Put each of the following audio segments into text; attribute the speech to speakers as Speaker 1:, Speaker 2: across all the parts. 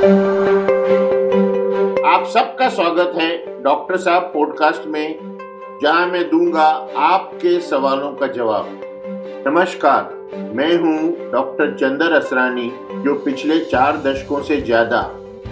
Speaker 1: आप सबका स्वागत है डॉक्टर साहब पॉडकास्ट में, जहाँ मैं दूँगा आपके सवालों का जवाब। नमस्कार, मैं हूँ डॉक्टर चंदर असरानी, जो पिछले चार दशकों से ज़्यादा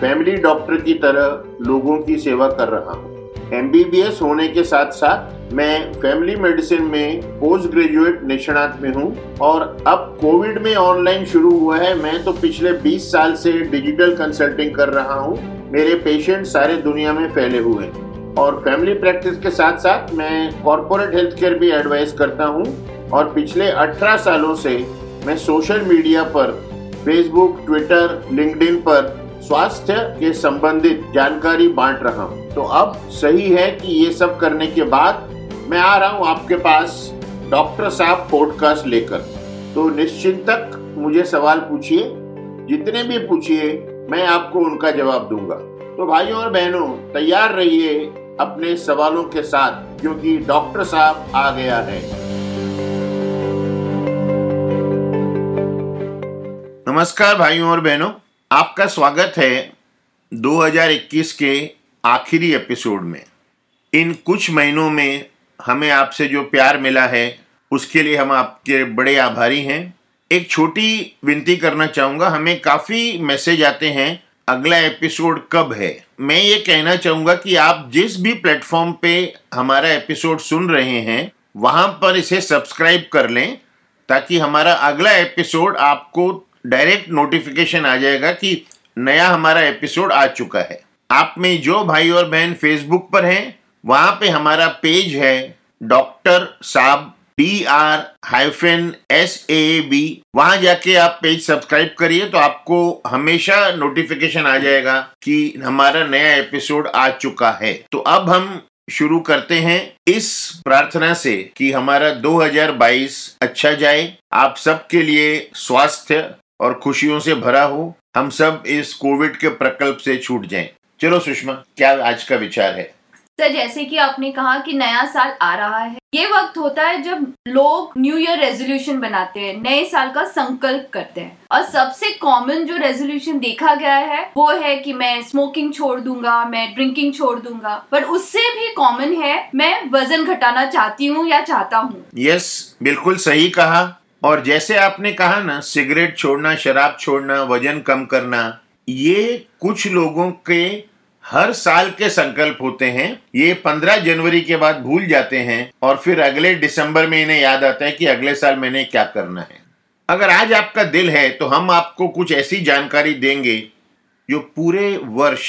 Speaker 1: फैमिली डॉक्टर की तरह लोगों की सेवा कर रहा हूँ। एमबीबीएस होने के साथ साथ मैं फैमिली मेडिसिन में पोस्ट ग्रेजुएट निष्णात में हूँ और अब कोविड में ऑनलाइन शुरू हुआ है। मैं तो पिछले 20 साल से डिजिटल कंसल्टिंग कर रहा हूँ। मेरे पेशेंट सारे दुनिया में फैले हुए हैं। और फैमिली प्रैक्टिस के साथ साथ मैं कॉरपोरेट हेल्थ केयर भी एडवाइस करता हूँ। और पिछले 18 सालों से मैं सोशल मीडिया पर फेसबुक ट्विटर लिंक्डइन पर स्वास्थ्य के संबंधित जानकारी बांट रहा हूँ। तो अब सही है कि ये सब करने के बाद मैं आ रहा हूँ आपके पास डॉक्टर साहब पॉडकास्ट लेकर। तो निश्चिंतक मुझे सवाल पूछिए, जितने भी पूछिए, मैं आपको उनका जवाब दूँगा। तो भाइयों और बहनों, तैयार रहिए अपने सवालों के साथ क्योंकि डॉक्टर साहब आ गया है। नमस्कार भाइयों और बहनों। आपका स्वागत है 2021 के आखिरी एपिसोड में। इन कुछ महीनों में हमें आपसे जो प्यार मिला है, उसके लिए हम आपके बड़े आभारी हैं। एक छोटी विनती करना चाहूँगा, हमें काफ़ी मैसेज आते हैं, अगला एपिसोड कब है? मैं ये कहना चाहूँगा कि आप जिस भी प्लेटफॉर्म पे हमारा एपिसोड सुन रहे हैं, वहाँ पर इसे सब्सक्राइब कर लें, ताकि हमारा अगला एपिसोड आपको डायरेक्ट नोटिफिकेशन आ जाएगा कि नया हमारा एपिसोड आ चुका है। आप में जो भाई और बहन फेसबुक पर हैं, वहाँ पे हमारा पेज है डॉक्टर साहब D R hyphen S A B वहाँ जाके आप पेज सब्सक्राइब करिए तो आपको हमेशा नोटिफिकेशन आ जाएगा कि हमारा नया एपिसोड आ चुका है। तो अब हम शुरू करते हैं इस प्रार्थना से कि हमारा 2022 अच्छा जाए। आप सबके लिए स्वास्थ्य और खुशियों से भरा हो हम सब इस कोविड के प्रकल्प से छूट जाएँ। चलो सुषमा क्या आज का विचार है?
Speaker 2: सर जैसे कि आपने कहा कि नया साल आ रहा है ये वक्त होता है जब लोग न्यू ईयर रेजोल्यूशन बनाते हैं नए साल का संकल्प करते हैं। और सबसे कॉमन जो रेजोल्यूशन देखा गया है वो है कि मैं स्मोकिंग छोड़ दूँगा मैं ड्रिंकिंग छोड़ दूँगा। पर उससे भी कॉमन है मैं वज़न घटाना चाहती हूँ या चाहता हूँ।
Speaker 1: यस बिल्कुल सही कहा। और जैसे आपने कहा ना, सिगरेट छोड़ना, शराब छोड़ना, वज़न कम करना, ये कुछ लोगों के हर साल के संकल्प होते हैं। ये पंद्रह जनवरी के बाद भूल जाते हैं और फिर अगले दिसंबर में इन्हें याद आता है कि अगले साल मैंने क्या करना है। अगर आज आपका दिल है तो हम आपको कुछ ऐसी जानकारी देंगे जो पूरे वर्ष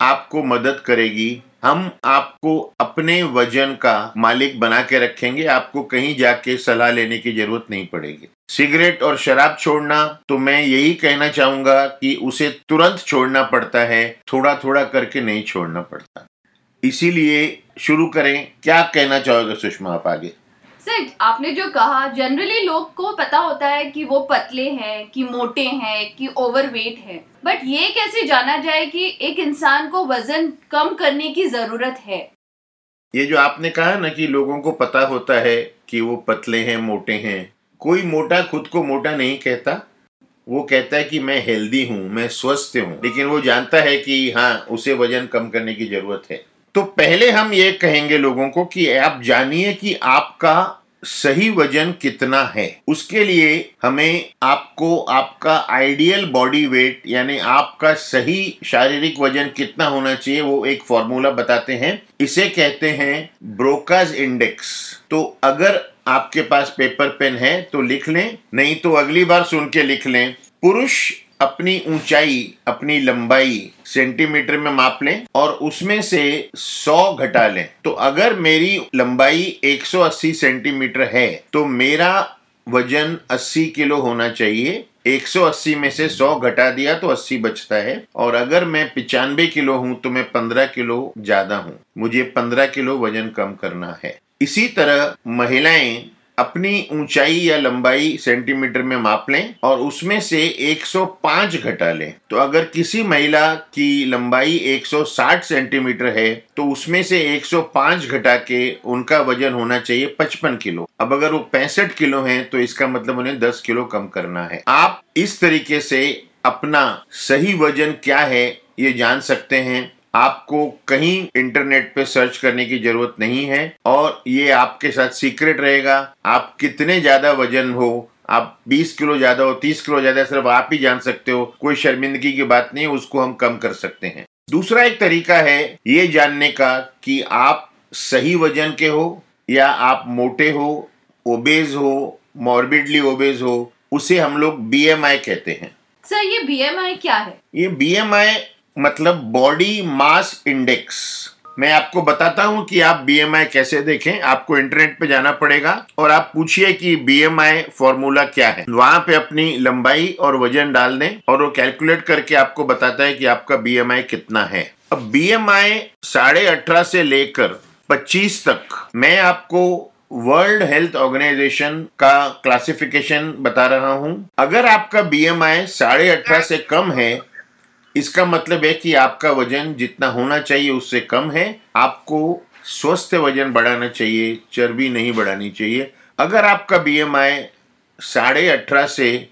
Speaker 1: आपको मदद करेगी। हम आपको अपने वज़न का मालिक बना के रखेंगे, आपको कहीं जाके सलाह लेने की ज़रूरत नहीं पड़ेगी। सिगरेट और शराब छोड़ना तो मैं यही कहना चाहूँगा कि उसे तुरंत छोड़ना पड़ता है थोड़ा थोड़ा करके नहीं छोड़ना पड़ता। इसीलिए शुरू करें, क्या कहना चाहोगे सुषमा आप आगे?
Speaker 2: सर आपने जो कहा जनरली लोग को पता होता है कि वो पतले हैं, कि मोटे हैं, कि ओवरवेट है। बट ये कैसे जाना जाए कि एक इंसान को वज़न कम करने की ज़रूरत है?
Speaker 1: ये जो आपने कहा ना कि लोगों को पता होता है कि वो पतले हैं, मोटे हैं, कोई मोटा खुद को मोटा नहीं कहता। वो कहता है कि मैं हेल्दी हूँ, मैं स्वस्थ हूँ, लेकिन वो जानता है कि हाँ उसे वज़न कम करने की ज़रूरत है। तो पहले हम ये कहेंगे लोगों को कि आप जानिए कि आपका सही वज़न कितना है। उसके लिए हमें आपको आपका आइडियल बॉडी वेट यानी आपका सही शारीरिक वज़न कितना होना चाहिए, वो एक फॉर्मूला बताते हैं। इसे कहते हैं ब्रोकाज इंडेक्स तो अगर आपके पास पेपर पेन है तो लिख लें, नहीं तो अगली बार सुन के लिख लें। पुरुष अपनी ऊंचाई, अपनी लंबाई सेंटीमीटर में माप लें और उसमें से 100 घटा लें। तो अगर मेरी लंबाई 180 सेंटीमीटर है तो मेरा वज़न 80 किलो होना चाहिए। 180 में से 100 घटा दिया तो 80 बचता है। और अगर मैं पिचानवे किलो हूँ तो मैं 15 किलो ज़्यादा हूँ। मुझे 15 किलो वज़न कम करना है। इसी तरह महिलाएँ अपनी ऊंचाई या लंबाई सेंटीमीटर में माप लें और उसमें से 105 घटा लें। तो अगर किसी महिला की लंबाई 160 सेंटीमीटर है तो उसमें से 105 घटा के उनका वज़न होना चाहिए 55 किलो। अब अगर वो पैंसठ किलो हैं तो इसका मतलब उन्हें 10 किलो कम करना है। आप इस तरीके से अपना सही वज़न क्या है, ये जान सकते हैं। आपको कहीं इंटरनेट पे सर्च करने की ज़रूरत नहीं है और ये आपके साथ सीक्रेट रहेगा। आप कितने ज़्यादा वज़न हो आप 20 किलो ज़्यादा हो 30 किलो ज़्यादा सिर्फ़ आप ही जान सकते हो। कोई शर्मिंदगी की बात नहीं उसको हम कम कर सकते हैं। दूसरा एक तरीका है ये जानने का कि आप सही वज़न के हो या आप मोटे हो ओबेज हो मॉर्बिडली ओबेज हो उसे हम लोग बीएमआई कहते हैं।
Speaker 2: सर ये बी क्या है?
Speaker 1: ये बी मतलब बॉडी मास इंडेक्स मैं आपको बताता हूँ कि आप बीएमआई कैसे देखें, आपको इंटरनेट पे जाना पड़ेगा और आप पूछिए कि बीएमआई फॉर्मूला क्या है। वहाँ पे अपनी लंबाई और वज़न डाल दें और वो कैलकुलेट करके आपको बताता है कि आपका बीएमआई कितना है। अब बीएमआई साढ़े अठारह से लेकर 25 तक, मैं आपको वर्ल्ड हेल्थ ऑर्गेनाइजेशन का क्लासिफिकेशन बता रहा हूँ। अगर आपका बी एम आई साढ़े अठारह से कम है इसका मतलब है कि आपका वज़न जितना होना चाहिए उससे कम है। आपको स्वस्थ वज़न बढ़ाना चाहिए, चर्बी नहीं बढ़ानी चाहिए। अगर आपका बी एम आई साढ़े अठारह से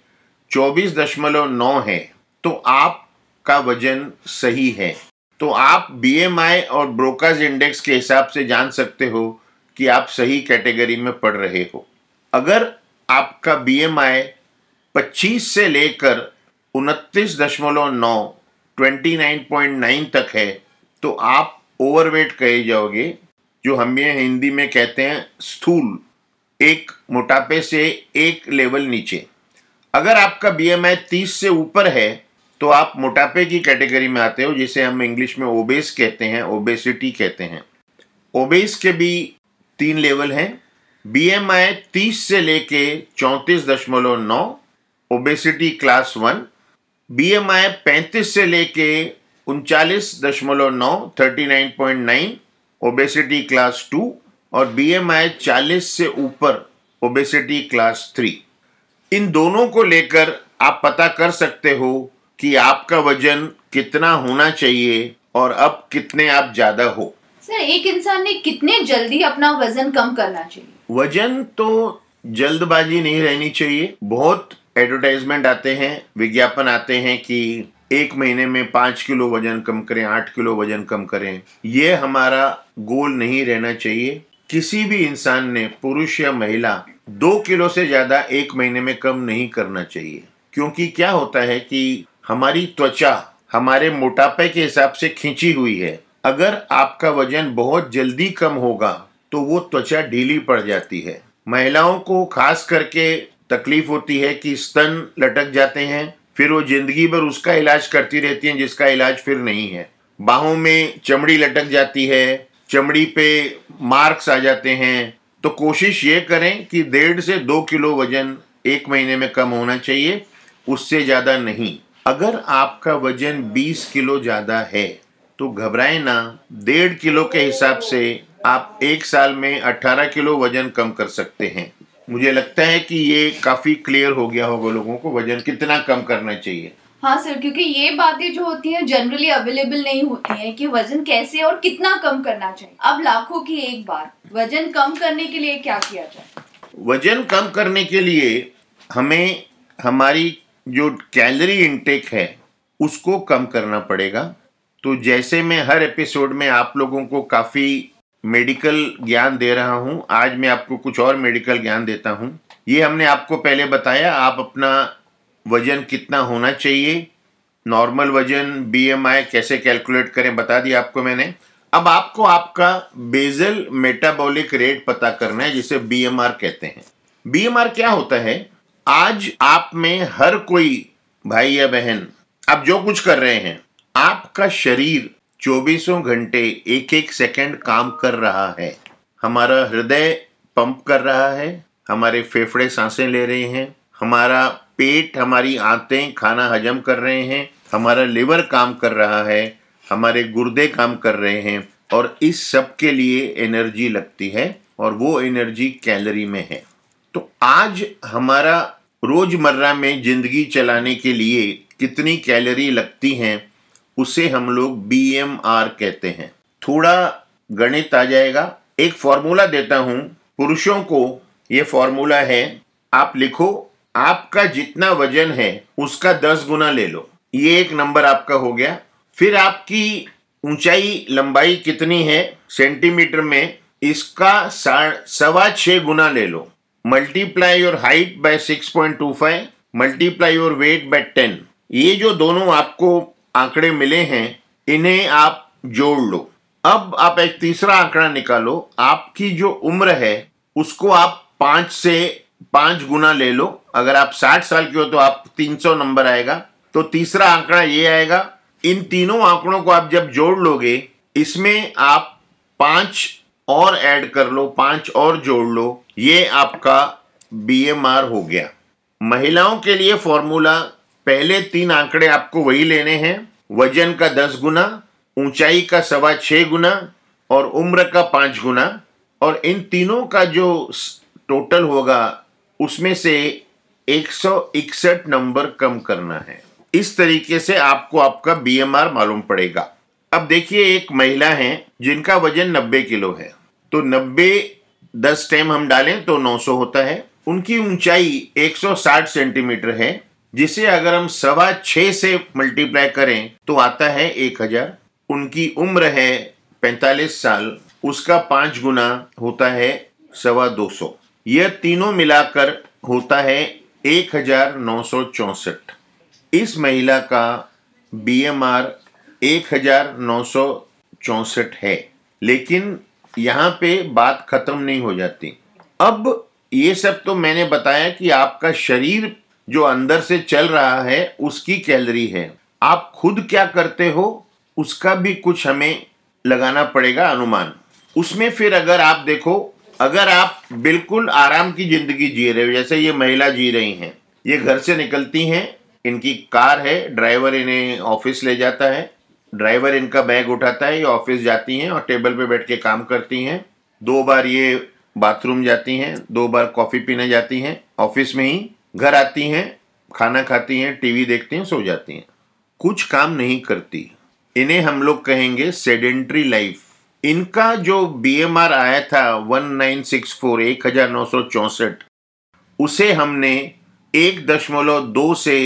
Speaker 1: चौबीस दशमलव नौ है तो आपका वज़न सही है। तो आप बी एम आई और ब्रोकाज इंडेक्स के हिसाब से जान सकते हो कि आप सही कैटेगरी में पढ़ रहे हो। अगर आपका बी एम आई पच्चीस से लेकर उनतीस दशमलव नौ 29.9 तक है तो आप ओवरवेट कहे जाओगे, जो हम ये हिंदी में कहते हैं स्थूल, एक मोटापे से एक लेवल नीचे। अगर आपका बी एम आई तीस से ऊपर है तो आप मोटापे की कैटेगरी में आते हो, जिसे हम इंग्लिश में ओबेस कहते हैं ओबेसिटी कहते हैं। ओबेस के भी तीन लेवल हैं। बी एम आई तीस से लेके चौंतीस दशमलव नौ obesity class one B M I पैंतीस से लेके उनचालीस दशमलव नौ thirty nine point nine obesity class two और बी एम आई चालीस से ऊपर ओबेसिटी क्लास थ्री इन दोनों को लेकर आप पता कर सकते हो कि आपका वज़न कितना होना चाहिए और अब कितने आप ज़्यादा हो।
Speaker 2: सर एक इंसान ने कितने जल्दी अपना वज़न कम करना चाहिए?
Speaker 1: वज़न तो जल्दबाजी नहीं रहनी चाहिए बहुत एडवर्टाइजमेंट आते हैं, विज्ञापन आते हैं कि एक महीने में पाँच किलो वज़न कम करें, आठ किलो वज़न कम करें। ये हमारा गोल नहीं रहना चाहिए। किसी भी इंसान ने, पुरुष या महिला, दो किलो से ज़्यादा एक महीने में कम नहीं करना चाहिए। क्योंकि क्या होता है कि हमारी त्वचा हमारे मोटापे के हिसाब से खींची हुई है। अगर आपका वज़न बहुत जल्दी कम होगा तो वो त्वचा ढीली पड़ जाती है। महिलाओं को खास करके तकलीफ़ होती है कि स्तन लटक जाते हैं, फिर वो ज़िंदगी भर उसका इलाज करती रहती हैं, जिसका इलाज फिर नहीं है। बाहों में चमड़ी लटक जाती है, चमड़ी पे मार्क्स आ जाते हैं। तो कोशिश ये करें कि डेढ़ से दो किलो वज़न एक महीने में कम होना चाहिए, उससे ज़्यादा नहीं। अगर आपका वज़न 20 किलो ज़्यादा है तो घबराए ना। डेढ़ किलो के हिसाब से आप एक साल में 18 किलो वज़न कम कर सकते हैं। मुझे लगता है कि ये काफ़ी क्लियर हो गया होगा लोगों को वज़न कितना कम करना चाहिए।
Speaker 2: हाँ सर क्योंकि ये बातें जो होती हैं जनरली अवेलेबल नहीं होती हैं कि वज़न कैसे और कितना कम करना चाहिए। अब लाखों की एक बार वज़न कम करने के लिए क्या किया जाए?
Speaker 1: वज़न कम करने के लिए हमें हमारी जो कैलोरी इनटेक है उसको कम करना पड़ेगा। तो जैसे मैं हर एपिसोड में आप लोगों को काफ़ी मेडिकल ज्ञान दे रहा हूँ। आज मैं आपको कुछ और मेडिकल ज्ञान देता हूँ। ये हमने आपको पहले बताया, आप अपना वज़न कितना होना चाहिए। नॉर्मल वज़न बीएमआई कैसे कैलकुलेट करें, बता दिया आपको मैंने। अब आपको आपका बेजल मेटाबॉलिक रेट पता करना है, जिसे बीएमआर कहते हैं। बीएमआर क्या होता है? आज आप में हर कोई, भाई या बहन, आप जो कुछ कर रहे हैं, आपका शरीर चौबीसों घंटे एक एक सेकंड काम कर रहा है। हमारा हृदय पंप कर रहा है। हमारे फेफड़े साँसें ले रहे हैं। हमारा पेट, हमारी आंतें, खाना हजम कर रहे हैं। हमारा लिवर काम कर रहा है। हमारे गुर्दे काम कर रहे हैं। और इस सब के लिए एनर्जी लगती है और वो एनर्जी कैलोरी में है। तो आज हमारा रोज़मर्रा में ज़िंदगी चलाने के लिए कितनी कैलोरी लगती हैं उसे हम लोग बी एम आर कहते हैं। थोड़ा गणित आ जाएगा। एक फॉर्मूला देता हूँ। पुरुषों को ये फॉर्मूला है। आप लिखो, आपका जितना वज़न है, उसका दस गुना ले लो। ये एक नंबर आपका हो गया। फिर आपकी ऊंचाई लंबाई कितनी है? सेंटीमीटर में इसका सवा छह गुना ले लो। Multiply your height by six point two five, multiply your weight by ten. ये जो दोनों आपको आंकड़े मिले हैं, इन्हें आप जोड़ लो। अब आप एक तीसरा आंकड़ा निकालो। आपकी जो उम्र है, उसको आप पाँच से पाँच गुना ले लो। अगर आप साठ साल के हो तो आप तीन सौ नंबर आएगा। तो तीसरा आंकड़ा ये आएगा। इन तीनों आंकड़ों को आप जब जोड़ लोगे, इसमें आप पाँच और ऐड कर लो, पाँच और जोड़ लो। ये आपका बीएमआर हो गया। महिलाओं के लिए फॉर्मूला पहले तीन आंकड़े आपको वही लेने हैं। वज़न का दस गुना, ऊंचाई का सवा छह गुना और उम्र का पाँच गुना। और इन तीनों का जो टोटल होगा, उसमें से एक सौ इकसठ नंबर कम करना है। इस तरीके से आपको आपका बीएमआर मालूम पड़ेगा। अब देखिए, एक महिला है जिनका वज़न 90 किलो है। तो 90 10 टाइम हम डालें तो 900 होता है। उनकी ऊंचाई 160 सेंटीमीटर है। जिसे अगर हम सवा छ से मल्टीप्लाई करें तो आता है 1000 उनकी उम्र है 45 साल, उसका पाँच गुना होता है सवा दो सौ। यह तीनों मिलाकर होता है एक हज़ार नौ सौ चौसठ। इस महिला का बी एम आर एक हज़ार नौ सौ चौसठ है। लेकिन यहाँ पे बात खत्म नहीं हो जाती। अब ये सब तो मैंने बताया कि आपका शरीर जो अंदर से चल रहा है, उसकी कैलरी है। आप खुद क्या करते हो, उसका भी कुछ हमें लगाना पड़ेगा अनुमान। उसमें फिर अगर आप देखो, अगर आप बिल्कुल आराम की ज़िंदगी जी रहे हो, जैसे ये महिला जी रही हैं, ये घर से निकलती हैं, इनकी कार है, ड्राइवर इन्हें ऑफ़िस ले जाता है, ड्राइवर इनका बैग उठाता है, ये ऑफ़िस जाती हैं और टेबल पे बैठ के काम करती हैं। दो बार ये बाथरूम जाती हैं, दो बार कॉफ़ी पीने जाती हैं, ऑफ़िस में ही घर आती हैं, खाना खाती हैं, टीवी देखती हैं, सो जाती हैं। कुछ काम नहीं करती। इन्हें हम लोग कहेंगे सेडेंट्री लाइफ इनका जो बीएमआर आया था वन नाइन सिक्स फोर एक हज़ार नौ सौ चौसठ, उसे हमने एक दशमलव दो से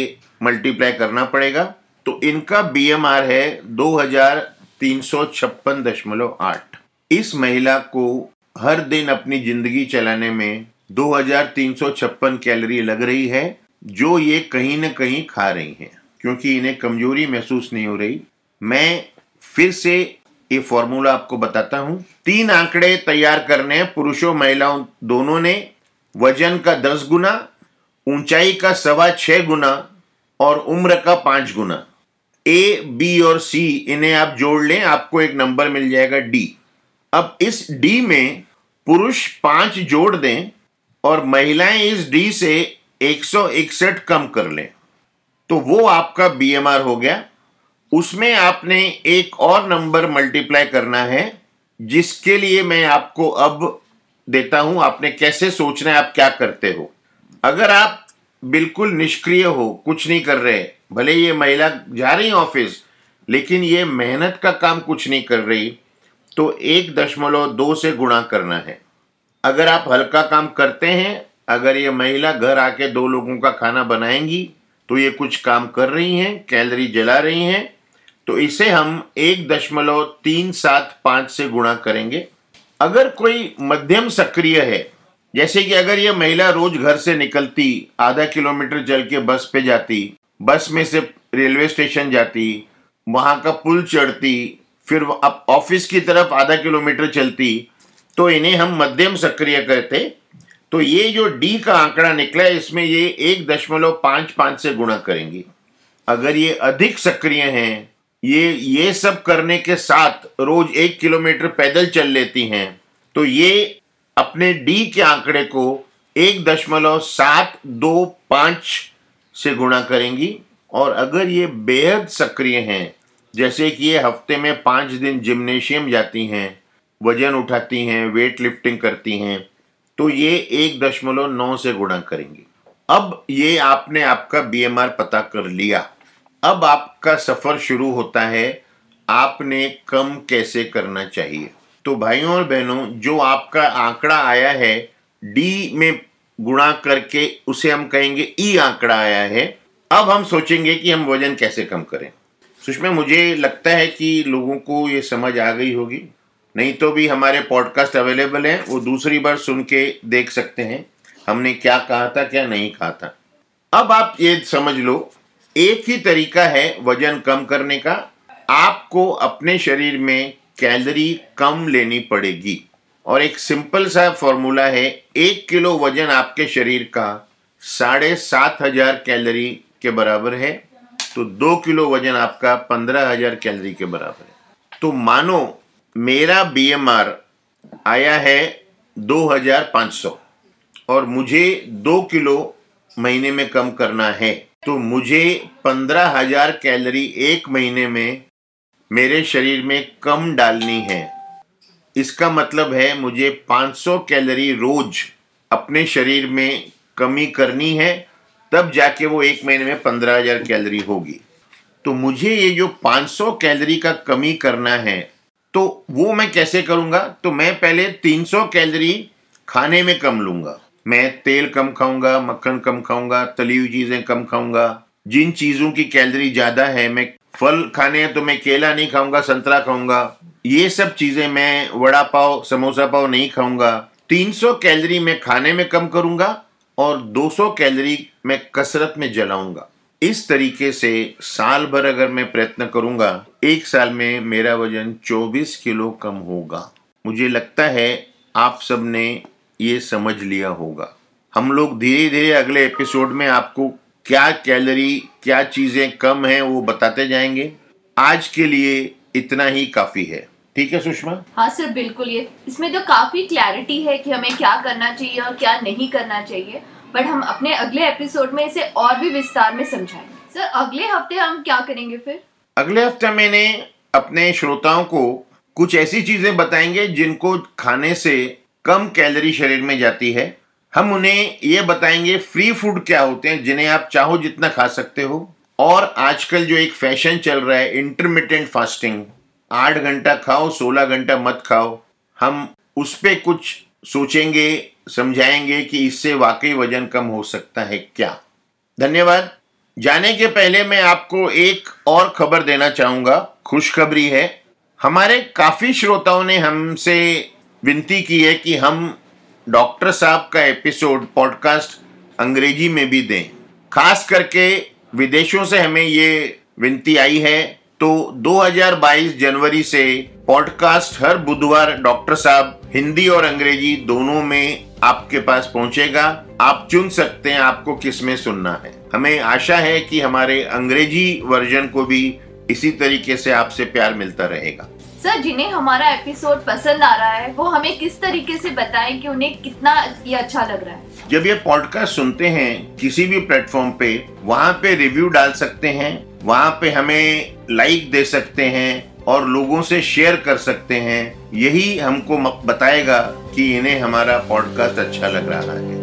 Speaker 1: मल्टीप्लाई करना पड़ेगा। तो इनका बीएमआर है दो हज़ार तीन सौ छप्पन दशमलव आठ। इस महिला को हर दिन अपनी ज़िंदगी चलाने में दो हज़ार तीन सौ छप्पन कैलोरी लग रही है, जो ये कहीं न कहीं खा रही हैं, क्योंकि इन्हें कमज़ोरी महसूस नहीं हो रही। मैं फिर से ये फॉर्मूला आपको बताता हूँ। तीन आंकड़े तैयार करने हैं पुरुषों, महिलाओं दोनों ने। वज़न का दस गुना, ऊंचाई का सवा छह गुना और उम्र का पाँच गुना। ए, बी और सी, इन्हें आप जोड़ लें, आपको एक नंबर मिल जाएगा डी। अब इस डी में पुरुष पाँच जोड़ दें और महिलाएँ इस डी से एक सौ इकसठ कम कर लें। तो वो आपका बीएमआर हो गया। उसमें आपने एक और नंबर मल्टीप्लाई करना है, जिसके लिए मैं आपको अब देता हूँ, आपने कैसे सोचना है, आप क्या करते हो। अगर आप बिल्कुल निष्क्रिय हो, कुछ नहीं कर रहे, भले ये महिला जा रही ऑफ़िस, लेकिन ये मेहनत का काम कुछ नहीं कर रही तो एक दशमलव दो से गुणा करना है। अगर आप हल्का काम करते हैं, अगर ये महिला घर आके दो लोगों का खाना बनाएँगी तो ये कुछ काम कर रही हैं, कैलरी जला रही हैं तो इसे हम एक दशमलव तीन सात पाँच से गुणा करेंगे। अगर कोई मध्यम सक्रिय है, जैसे कि अगर ये महिला रोज घर से निकलती, आधा किलोमीटर चल के बस पे जाती, बस में से रेलवे स्टेशन जाती, वहाँ का पुल चढ़ती, फिर अब ऑफ़िस की तरफ़ आधा किलोमीटर चलती तो इन्हें हम मध्यम सक्रिय करते। तो ये जो डी का आंकड़ा निकला है, इसमें ये एक दशमलव पाँच पाँच से गुणा करेंगे। अगर ये अधिक सक्रिय हैं, ये ये सब करने के साथ रोज एक किलोमीटर पैदल चल लेती हैं तो ये अपने डी के आंकड़े को एक दशमलव सात दो पाँच से गुणा करेंगी। और अगर ये बेहद सक्रिय हैं, जैसे कि ये हफ़्ते में पाँच दिन जिम्नेशियम जाती हैं वज़न उठाती हैं वेट लिफ्टिंग करती हैं तो ये एक दशमलव नौ से गुणा करेंगी। अब ये आपने आपका बीएमआर पता कर लिया। अब आपका सफ़र शुरू होता है, आपने कम कैसे करना चाहिए? तो भाइयों और बहनों, जो आपका आंकड़ा आया है डी में गुणा करके उसे हम कहेंगे ई आंकड़ा आया है। अब हम सोचेंगे कि हम वज़न कैसे कम करें। सुषमा, मुझे लगता है कि लोगों को ये समझ आ गई होगी। नहीं तो भी हमारे पॉडकास्ट अवेलेबल हैं, वो दूसरी बार सुन के देख सकते हैं, हमने क्या कहा था, क्या नहीं कहा था। अब आप ये समझ लो, एक ही तरीका है वज़न कम करने का, आपको अपने शरीर में कैलोरी कम लेनी पड़ेगी। और एक सिंपल सा फॉर्मूला है, एक किलो वज़न आपके शरीर का साढ़े सात हज़ार कैलोरी के बराबर है तो दो किलो वज़न आपका पंद्रह हज़ार कैलोरी के बराबर है। तो मानो मेरा बीएमआर आया है दो हज़ार पाँच सौ और मुझे दो किलो महीने में कम करना है। तो मुझे पंद्रह हज़ार कैलोरी एक महीने में मेरे शरीर में कम डालनी है। इसका मतलब है मुझे 500 कैलोरी रोज अपने शरीर में कमी करनी है, तब जाके वो एक महीने में पंद्रह हज़ार कैलोरी होगी। तो मुझे ये जो 500 कैलोरी का कमी करना है तो वो मैं कैसे करूँगा? तो मैं पहले 300 कैलोरी खाने में कम लूँगा। मैं तेल कम खाऊँगा, मक्खन कम खाऊँगा, तली हुई चीज़ें कम खाऊँगा। जिन चीज़ों की कैलोरी ज़्यादा है, मैं फल खाने हैं तो मैं केला नहीं खाऊँगा, संतरा खाऊँगा। ये सब चीज़ें मैं वड़ा पाव, समोसा पाव नहीं खाऊँगा। 300 कैलोरी मैं खाने में कम करूँगा और 200 कैलोरी मैं कसरत में जलाऊँगा। इस तरीके से साल भर अगर मैं प्रयत्न करूँगा, एक साल में मेरा वज़न 24 किलो कम होगा। मुझे लगता है आप सबने ये समझ लिया होगा। हम लोग धीरे धीरे अगले एपिसोड में आपको क्या कैलोरी, क्या चीज़ें कम हैं वो बताते जाएँगे। आज के लिए इतना ही काफ़ी है। ठीक है सुषमा?
Speaker 2: हाँ सर, बिल्कुल। ये इसमें तो काफ़ी क्लैरिटी है कि हमें क्या करना चाहिए और क्या नहीं करना चाहिए। बट हम अपने अगले एपिसोड में इसे और भी विस्तार में समझाएँगे। सर अगले हफ़्ते हम क्या करेंगे फिर?
Speaker 1: अगले हफ़्ते मैंने अपने श्रोताओं को कुछ ऐसी चीज़ें बताएँगे जिनको खाने से कम कैलोरी शरीर में जाती है। हम उन्हें ये बताएँगे फ्री फ़ूड क्या होते हैं, जिन्हें आप चाहो जितना खा सकते हो। और आजकल जो एक फ़ैशन चल रहा है इंटरमीडियंट फास्टिंग आठ घंटा खाओ, सोलह घंटा मत खाओ। हम उस पर कुछ सोचेंगे समझाएँगे कि इससे वाकई वज़न कम हो सकता है क्या? धन्यवाद। जाने के पहले मैं आपको एक और खबर देना चाहूँगा। खुशखबरी है। हमारे काफ़ी श्रोताओं ने हमसे विनती की है कि हम डॉक्टर साहब का एपिसोड पॉडकास्ट अंग्रेज़ी में भी दें। खास करके विदेशों से हमें ये विनती आई है। तो 2022 जनवरी से पॉडकास्ट हर बुधवार डॉक्टर साहब हिंदी और अंग्रेज़ी दोनों में आपके पास पहुंचेगा। आप चुन सकते हैं आपको किसमें सुनना है। हमें आशा है कि हमारे अंग्रेज़ी वर्जन को भी इसी तरीके से आपसे प्यार मिलता रहेगा।
Speaker 2: सर जिन्हें हमारा एपिसोड पसंद आ रहा है वो हमें किस तरीके से बताएँ कि उन्हें कितना ये अच्छा लग रहा है?
Speaker 1: जब ये पॉडकास्ट सुनते हैं किसी भी प्लेटफॉर्म पे वहाँ पे रिव्यू डाल सकते हैं वहाँ पे हमें लाइक दे सकते हैं और लोगों से शेयर कर सकते हैं। यही हमको बताएगा कि इन्हें हमारा पॉडकास्ट अच्छा लग रहा है।